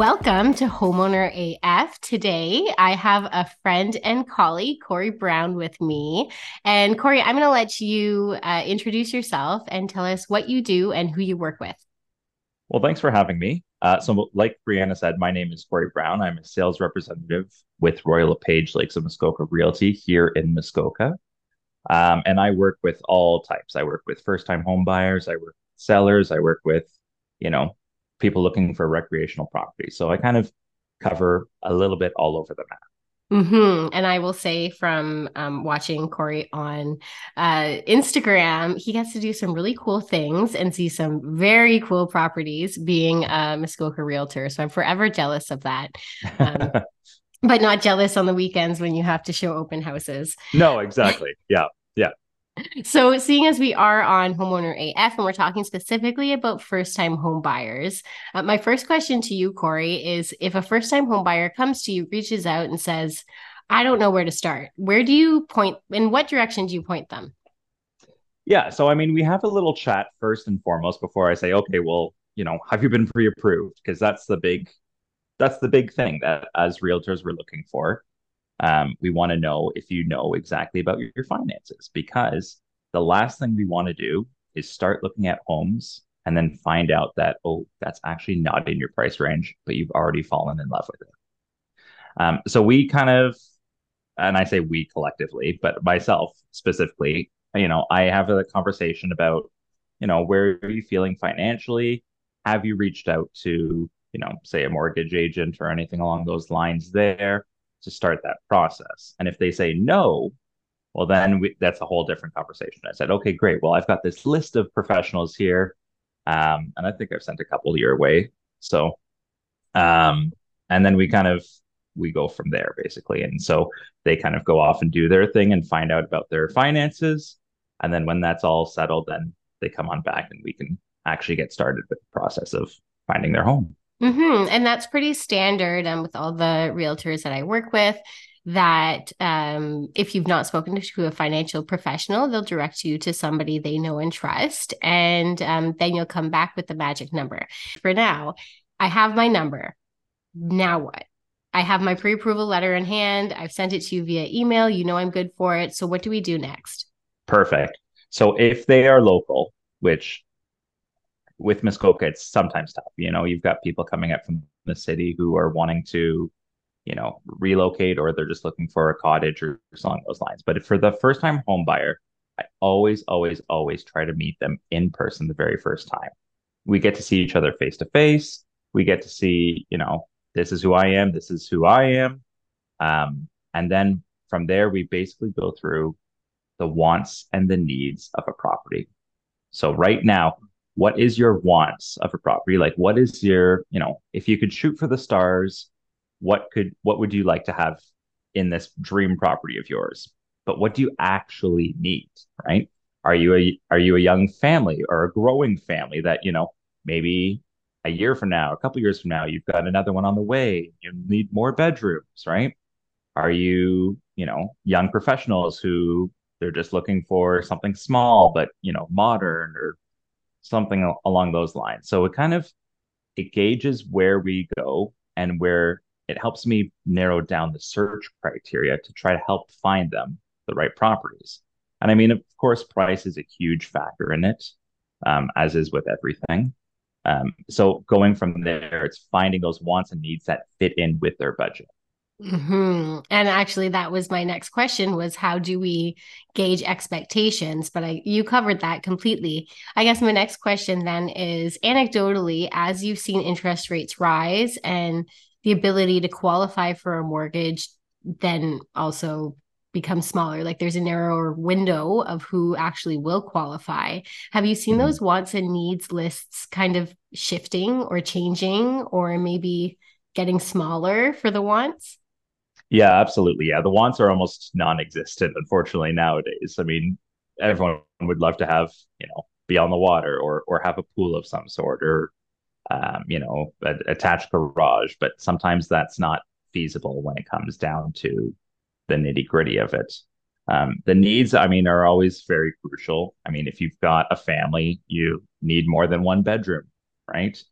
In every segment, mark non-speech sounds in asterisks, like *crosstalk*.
Welcome to Homeowner AF. Today, I have a friend and colleague, Corey Brown, with me. And Corey, I'm going to let you uh, introduce yourself and tell us what you do and who you work with. Well, thanks for having me. Uh, so, like Brianna said, my name is Corey Brown. I'm a sales representative with Royal LePage Lakes of Muskoka Realty here in Muskoka. Um, and I work with all types. I work with first time home buyers, I work with sellers, I work with, you know, people looking for recreational property. So I kind of cover a little bit all over the map. Mm-hmm. And I will say from um, watching Corey on uh, Instagram, he gets to do some really cool things and see some very cool properties being a Muskoka realtor. So I'm forever jealous of that. Um, *laughs* but not jealous on the weekends when you have to show open houses. No, exactly. Yeah. So, seeing as we are on Homeowner AF and we're talking specifically about first time home buyers, uh, my first question to you, Corey, is if a first time home buyer comes to you, reaches out, and says, I don't know where to start, where do you point, in what direction do you point them? Yeah. So, I mean, we have a little chat first and foremost before I say, okay, well, you know, have you been pre approved? Because that's the big, that's the big thing that as realtors we're looking for. Um, we want to know if you know exactly about your, your finances because the last thing we want to do is start looking at homes and then find out that, oh, that's actually not in your price range, but you've already fallen in love with it. Um, so we kind of, and I say we collectively, but myself specifically, you know, I have a conversation about, you know, where are you feeling financially? Have you reached out to, you know, say a mortgage agent or anything along those lines there? To start that process. And if they say no, well, then we, that's a whole different conversation. I said, okay, great. Well, I've got this list of professionals here. Um, and I think I've sent a couple your way. So, um, and then we kind of, we go from there basically. And so they kind of go off and do their thing and find out about their finances. And then when that's all settled, then they come on back and we can actually get started with the process of finding their home. Mm-hmm. And that's pretty standard um, with all the realtors that I work with. That um, if you've not spoken to a financial professional, they'll direct you to somebody they know and trust. And um, then you'll come back with the magic number. For now, I have my number. Now what? I have my pre approval letter in hand. I've sent it to you via email. You know I'm good for it. So, what do we do next? Perfect. So, if they are local, which with Muskoka, it's sometimes tough. You know, you've got people coming up from the city who are wanting to, you know, relocate or they're just looking for a cottage or along those lines. But for the first time home buyer, I always, always, always try to meet them in person the very first time. We get to see each other face to face. We get to see, you know, this is who I am, this is who I am. Um, and then from there, we basically go through the wants and the needs of a property. So right now, what is your wants of a property? Like what is your you know if you could shoot for the stars what could what would you like to have in this dream property of yours? But what do you actually need right? Are you a are you a young family or a growing family that you know maybe a year from now a couple years from now you've got another one on the way you need more bedrooms right? Are you you know young professionals who they're just looking for something small but you know modern or something along those lines. So it kind of it gauges where we go and where it helps me narrow down the search criteria to try to help find them the right properties. And I mean, of course, price is a huge factor in it, um, as is with everything. Um, so going from there, it's finding those wants and needs that fit in with their budget. Mm-hmm. And actually, that was my next question: was how do we gauge expectations? But I, you covered that completely. I guess my next question then is: anecdotally, as you've seen interest rates rise and the ability to qualify for a mortgage, then also become smaller like there's a narrower window of who actually will qualify have you seen mm-hmm. those wants and needs lists kind of shifting or changing or maybe getting smaller for the wants yeah, absolutely. Yeah, the wants are almost non-existent, unfortunately, nowadays. I mean, everyone would love to have, you know, be on the water or or have a pool of some sort or, um, you know, a attached garage, but sometimes that's not feasible when it comes down to the nitty gritty of it. Um, the needs, I mean, are always very crucial. I mean, if you've got a family, you need more than one bedroom, right?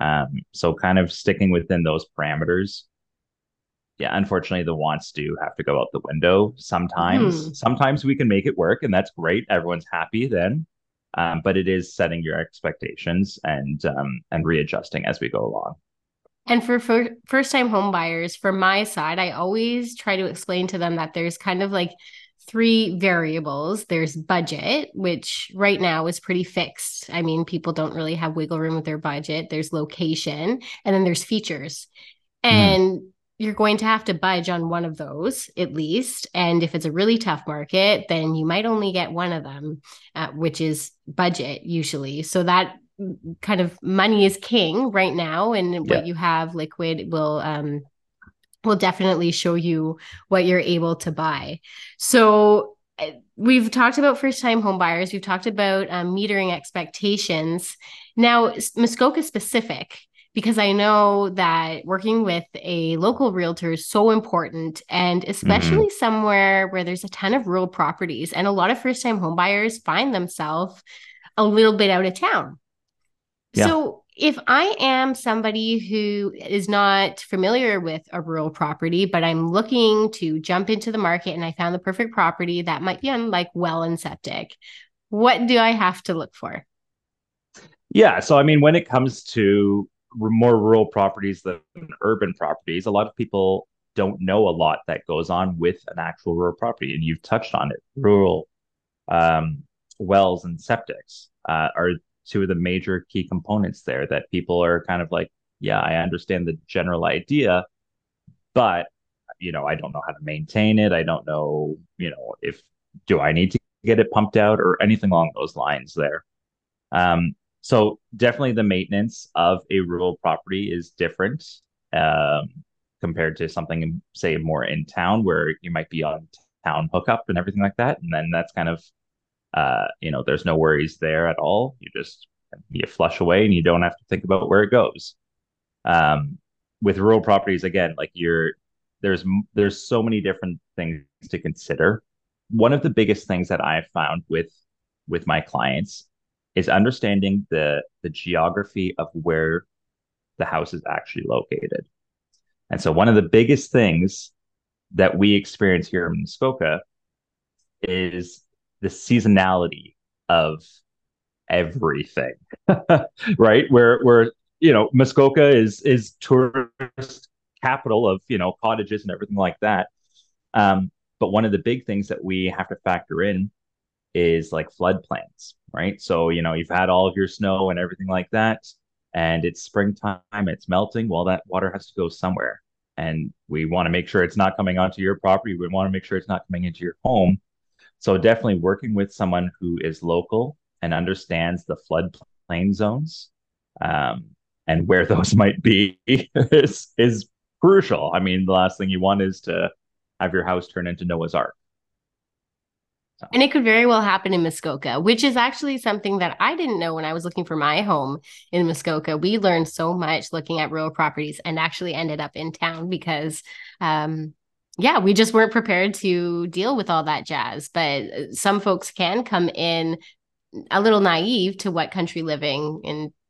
Um, so kind of sticking within those parameters. Yeah, unfortunately, the wants do have to go out the window sometimes. Mm. Sometimes we can make it work, and that's great. Everyone's happy then. Um, but it is setting your expectations and um, and readjusting as we go along. And for, for first time home buyers, for my side, I always try to explain to them that there's kind of like three variables. There's budget, which right now is pretty fixed. I mean, people don't really have wiggle room with their budget. There's location, and then there's features. Mm-hmm. And mm-hmm. You're going to have to budge on one of those at least. And if it's a really tough market, then you might only get one of them, uh, which is budget usually. So that kind of money is king right now and yeah. what you have liquid will um will definitely show you what you're able to buy so eh, we've talked about first time home buyers we've talked about um, metering expectations now muskoka specific because I know that working with a local realtor is so important, and especially mm-hmm. somewhere where there's a ton of rural properties, and a lot of first time homebuyers find themselves a little bit out of town. Yeah. So if I am somebody who is not familiar with a rural property, but I'm looking to jump into the market and I found the perfect property that might be on like well and septic, what do I have to look for? Yeah. So, I mean, when it comes to more rural properties than urban properties, a lot of people don't know a lot that goes on with an actual rural property. And you've touched on it rural um, wells and septics uh, are two of the major key components there that people are kind of like, yeah, I understand the general idea, but you know, I don't know how to maintain it. I don't know, you know, if do I need to get it pumped out or anything along those lines there. Um, so definitely the maintenance of a rural property is different um, compared to something, say, more in town where you might be on town hookup and everything like that. And then that's kind of uh, you know, there's no worries there at all. You just you flush away and you don't have to think about where it goes. Um, with rural properties, again, like you're there's there's so many different things to consider. One of the biggest things that I've found with with my clients is understanding the the geography of where the house is actually located. And so one of the biggest things that we experience here in Muskoka is the seasonality of everything, *laughs* right? Where where you know Muskoka is is tourist capital of you know cottages and everything like that. Um, but one of the big things that we have to factor in is like floodplains, right? So you know you've had all of your snow and everything like that, and it's springtime, it's melting. Well, that water has to go somewhere, and we want to make sure it's not coming onto your property. We want to make sure it's not coming into your home. So definitely working with someone who is local and understands the floodplain zones um, and where *laughs* those might be is is crucial. I mean, the last thing you want is to have your house turn into Noah's Ark. So. And it could very well happen in Muskoka, which is actually something that I didn't know when I was looking for my home in Muskoka. We learned so much looking at rural properties and actually ended up in town because um, yeah, we just weren't prepared to deal with all that jazz. But uh, some folks can come in a little naive to what country living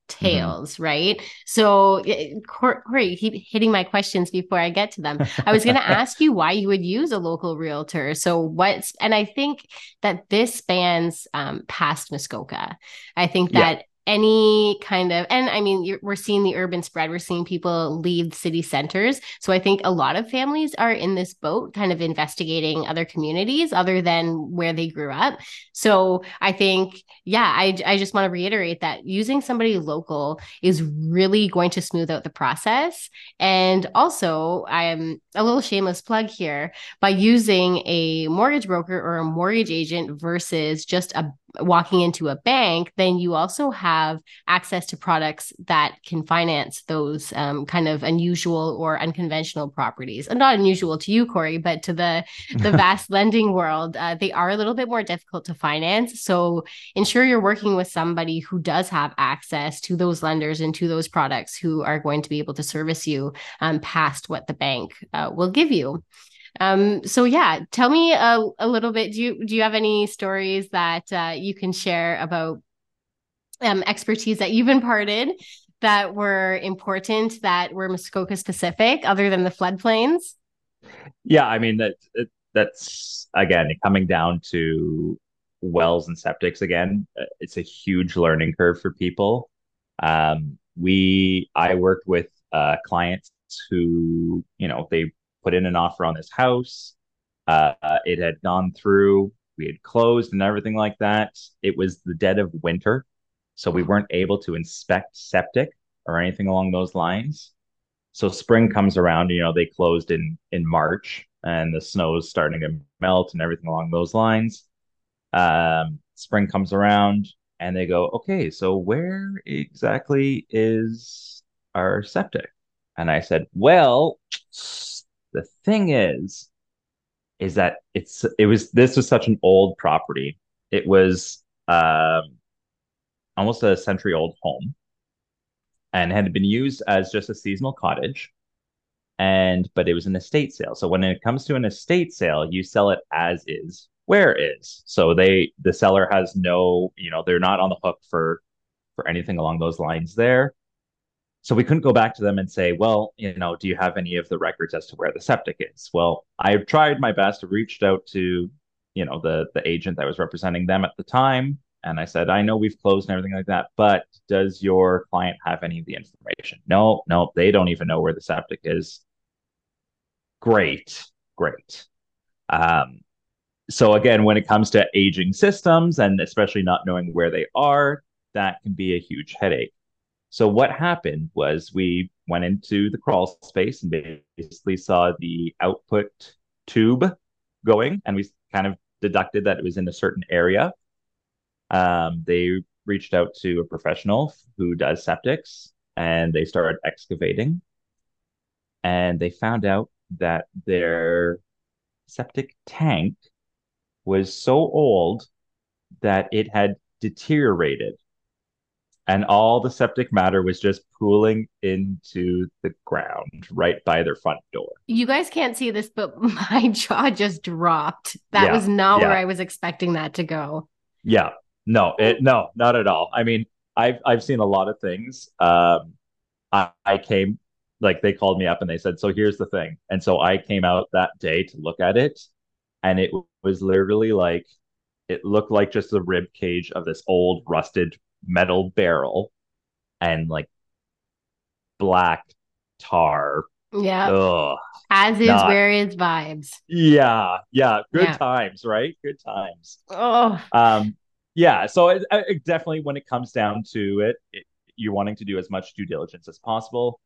entails, mm-hmm. right? So, Corey, keep hitting my questions before I get to them. I was going *laughs* to ask you why you would use a local realtor. So, what's, and I think that this spans um, past Muskoka. I think that. Any kind of and i mean we're seeing the urban spread. We're seeing people leave city centers. So i think a lot of families are in this boat kind of investigating other communities other than where they grew up. So i think yeah i, I just want to reiterate that using somebody local is really going to smooth out the process. And also i am a little shameless plug here by using a mortgage broker or a mortgage agent versus just a walking into a bank, then you also have access to products that can finance those um, kind of unusual or unconventional properties. And not unusual to you, Corey, but to the the *laughs* vast lending world, uh, they are a little bit more difficult to finance. So ensure you're working with somebody who does have access to those lenders and to those products who are going to be able to service you um, past what the bank uh, will give you. Um, so yeah, tell me a, a little bit. Do you do you have any stories that uh, you can share about um, expertise that you've imparted that were important that were Muskoka specific, other than the floodplains? Yeah, I mean that that's again coming down to wells and septics again. It's a huge learning curve for people. Um, we I worked with uh, clients who you know they put in an offer on this house. Uh, it had gone through, we had closed and everything like that. It was the dead of winter, so we weren't able to inspect septic or anything along those lines. So spring comes around, you know, they closed in in March and the snow is starting to melt and everything along those lines. Um, spring comes around and they go, okay, so where exactly is our septic? And I said, well, the thing is, is that it's it was this was such an old property. It was um, almost a century old home, and had been used as just a seasonal cottage. And but it was an estate sale. So when it comes to an estate sale, you sell it as is, where is. So they the seller has no, you know, they're not on the hook for for anything along those lines there. So we couldn't go back to them and say, well, you know, do you have any of the records as to where the septic is? Well, I tried my best, reached out to, you know, the the agent that was representing them at the time, and I said, I know we've closed and everything like that, but does your client have any of the information? No, no, they don't even know where the septic is. Great, great. Um, so again, when it comes to aging systems and especially not knowing where they are, that can be a huge headache. So what happened was we went into the crawl space and basically saw the output tube going, and we kind of deducted that it was in a certain area. Um, they reached out to a professional who does septics, and they started excavating, and they found out that their septic tank was so old that it had deteriorated and all the septic matter was just pooling into the ground right by their front door. You guys can't see this, but *laughs* my jaw just dropped. That yeah, was not yeah. where I was expecting that to go. Yeah, no, it no, not at all. I mean, I've I've seen a lot of things. Um, I, I came like they called me up and they said, "So here's the thing," and so I came out that day to look at it, and it was literally like it looked like just the rib cage of this old rusted metal barrel and like black tar. Yeah. Ugh, As is not... where is vibes. Yeah. Yeah. Good yeah. times, right? Good times. Oh. Um, yeah. So it, it definitely, when it comes down to it, it, you're wanting to do as much due diligence as possible.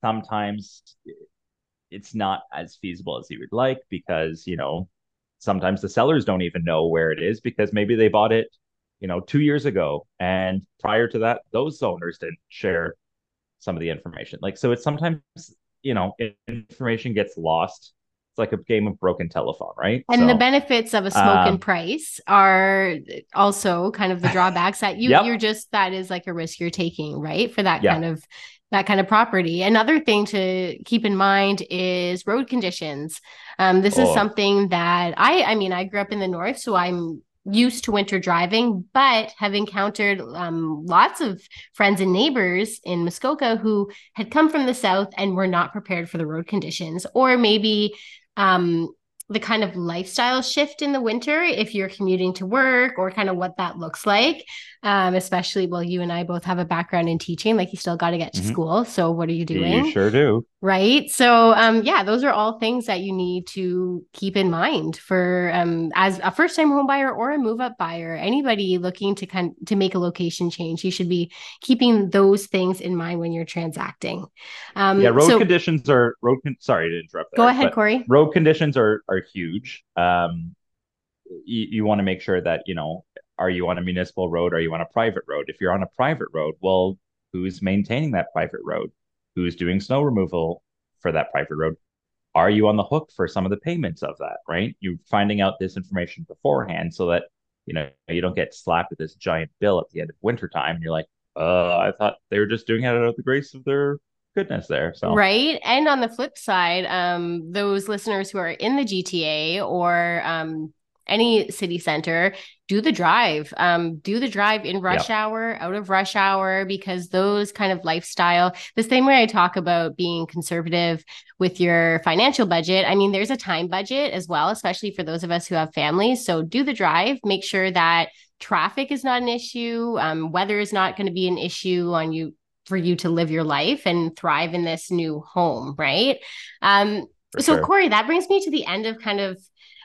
Sometimes it's not as feasible as you would like because, you know, sometimes the sellers don't even know where it is because maybe they bought it you know, two years ago. And prior to that, those owners didn't share some of the information. Like, so it's sometimes, you know, information gets lost. It's like a game of broken telephone, right? And so, the benefits of a smoke um, and price are also kind of the drawbacks that you *laughs* yep. you're just that is like a risk you're taking, right? For that kind of that kind of property. Another thing to keep in mind is road conditions. Um, this oh. is something that I, I mean, I grew up in the north, so I'm used to winter driving, but have encountered um, lots of friends and neighbors in Muskoka who had come from the south and were not prepared for the road conditions, or maybe um, the kind of lifestyle shift in the winter if you're commuting to work or kind of what that looks like um, especially well you and i both have a background in teaching like you still got to get to mm-hmm. school so what are you doing? you sure do. Right? So um, yeah those are all things that you need to keep in mind for um, as a first time home buyer or a move up buyer anybody looking to kind to make a location change you should be keeping those things in mind when you're transacting. Um, yeah road so, conditions are road con- sorry to interrupt there, go ahead corey. road conditions are are huge. Um, you, you want to make sure that you know are you on a municipal road? Are you on a private road? If you're on a private road, well, who's maintaining that private road? Who's doing snow removal for that private road? Are you on the hook for some of the payments of that? Right? You're finding out this information beforehand so that you know you don't get slapped with this giant bill at the end of wintertime and you're like, uh, I thought they were just doing it out of the grace of their goodness there. So right. And on the flip side, um, those listeners who are in the GTA or um any city center, do the drive. Um, do the drive in rush yep. hour, out of rush hour, because those kind of lifestyle, the same way I talk about being conservative with your financial budget, I mean, there's a time budget as well, especially for those of us who have families. So do the drive, make sure that traffic is not an issue, um, weather is not going to be an issue on you for you to live your life and thrive in this new home, right? Um, so, sure. Corey, that brings me to the end of kind of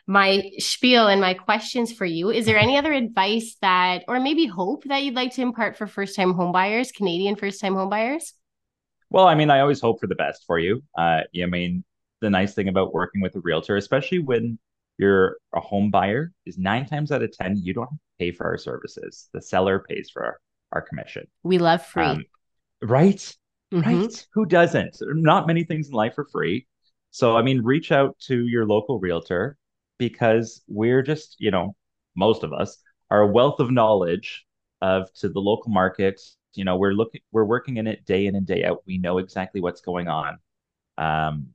my spiel and my questions for you. Is there any other advice that, or maybe hope that you'd like to impart for first time homebuyers, Canadian first time homebuyers? Well, I mean, I always hope for the best for you. Uh, I mean, the nice thing about working with a realtor, especially when you're a home buyer, is nine times out of 10, you don't have to pay for our services. The seller pays for our, our commission. We love free. Um, right? Mm-hmm. Right. Who doesn't? Not many things in life are free. So, I mean, reach out to your local realtor because we're just, you know, most of us are a wealth of knowledge of to the local market. You know, we're looking, we're working in it day in and day out. We know exactly what's going on, um,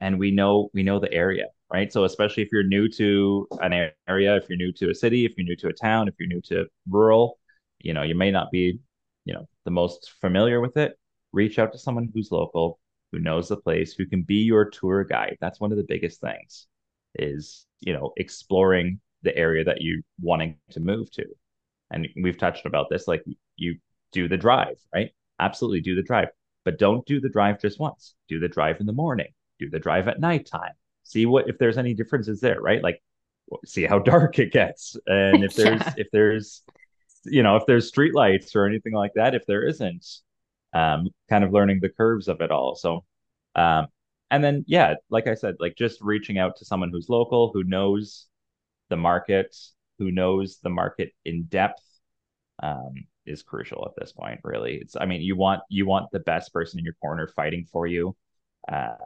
and we know we know the area, right? So especially if you're new to an area, if you're new to a city, if you're new to a town, if you're new to rural, you know, you may not be, you know, the most familiar with it. Reach out to someone who's local, who knows the place, who can be your tour guide. That's one of the biggest things is you know exploring the area that you wanting to move to. And we've touched about this like you do the drive right? Absolutely do the drive but don't do the drive just once. Do the drive in the morning. Do the drive at nighttime. See what if there's any differences there right? Like see how *laughs* dark it gets. And if there's *laughs* yeah. if there's you know if there's street lights or anything like that if there isn't um kind of learning the curves of it all. So um and then yeah like i said like just reaching out to someone who's local who knows the market who knows the market in depth um, is crucial at this point really. It's i mean you want you want the best person in your corner fighting for you um,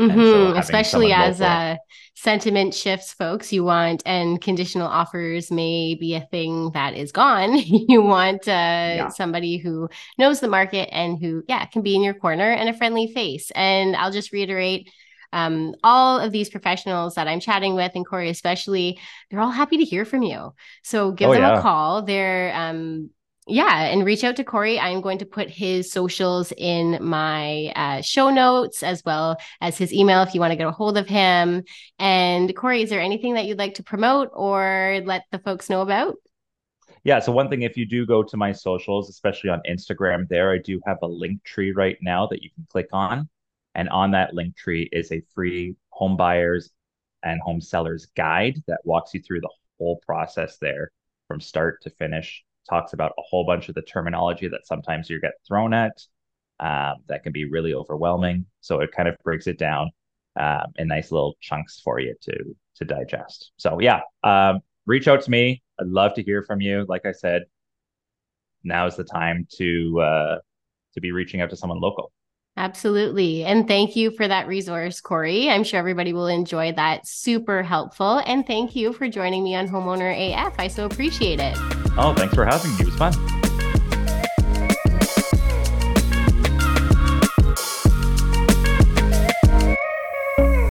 Mm-hmm. So Especially as uh, sentiment shifts, folks, you want and conditional offers may be a thing that is gone. *laughs* you want uh, yeah. somebody who knows the market and who, yeah, can be in your corner and a friendly face. And I'll just reiterate um, all of these professionals that I'm chatting with, and Corey especially, they're all happy to hear from you. So give oh, them yeah. a call. They're um, yeah, and reach out to Corey. I'm going to put his socials in my uh, show notes as well as his email if you want to get a hold of him. And Corey, is there anything that you'd like to promote or let the folks know about? Yeah. So one thing, if you do go to my socials, especially on Instagram, there I do have a link tree right now that you can click on, and on that link tree is a free home buyers and home sellers guide that walks you through the whole process there from start to finish talks about a whole bunch of the terminology that sometimes you get thrown at um, that can be really overwhelming. So it kind of breaks it down um, in nice little chunks for you to to digest. So yeah, um, reach out to me. I'd love to hear from you. Like I said, now is the time to uh, to be reaching out to someone local. Absolutely. And thank you for that resource, Corey. I'm sure everybody will enjoy that. Super helpful. And thank you for joining me on Homeowner AF. I so appreciate it. Oh, thanks for having me. It was fun.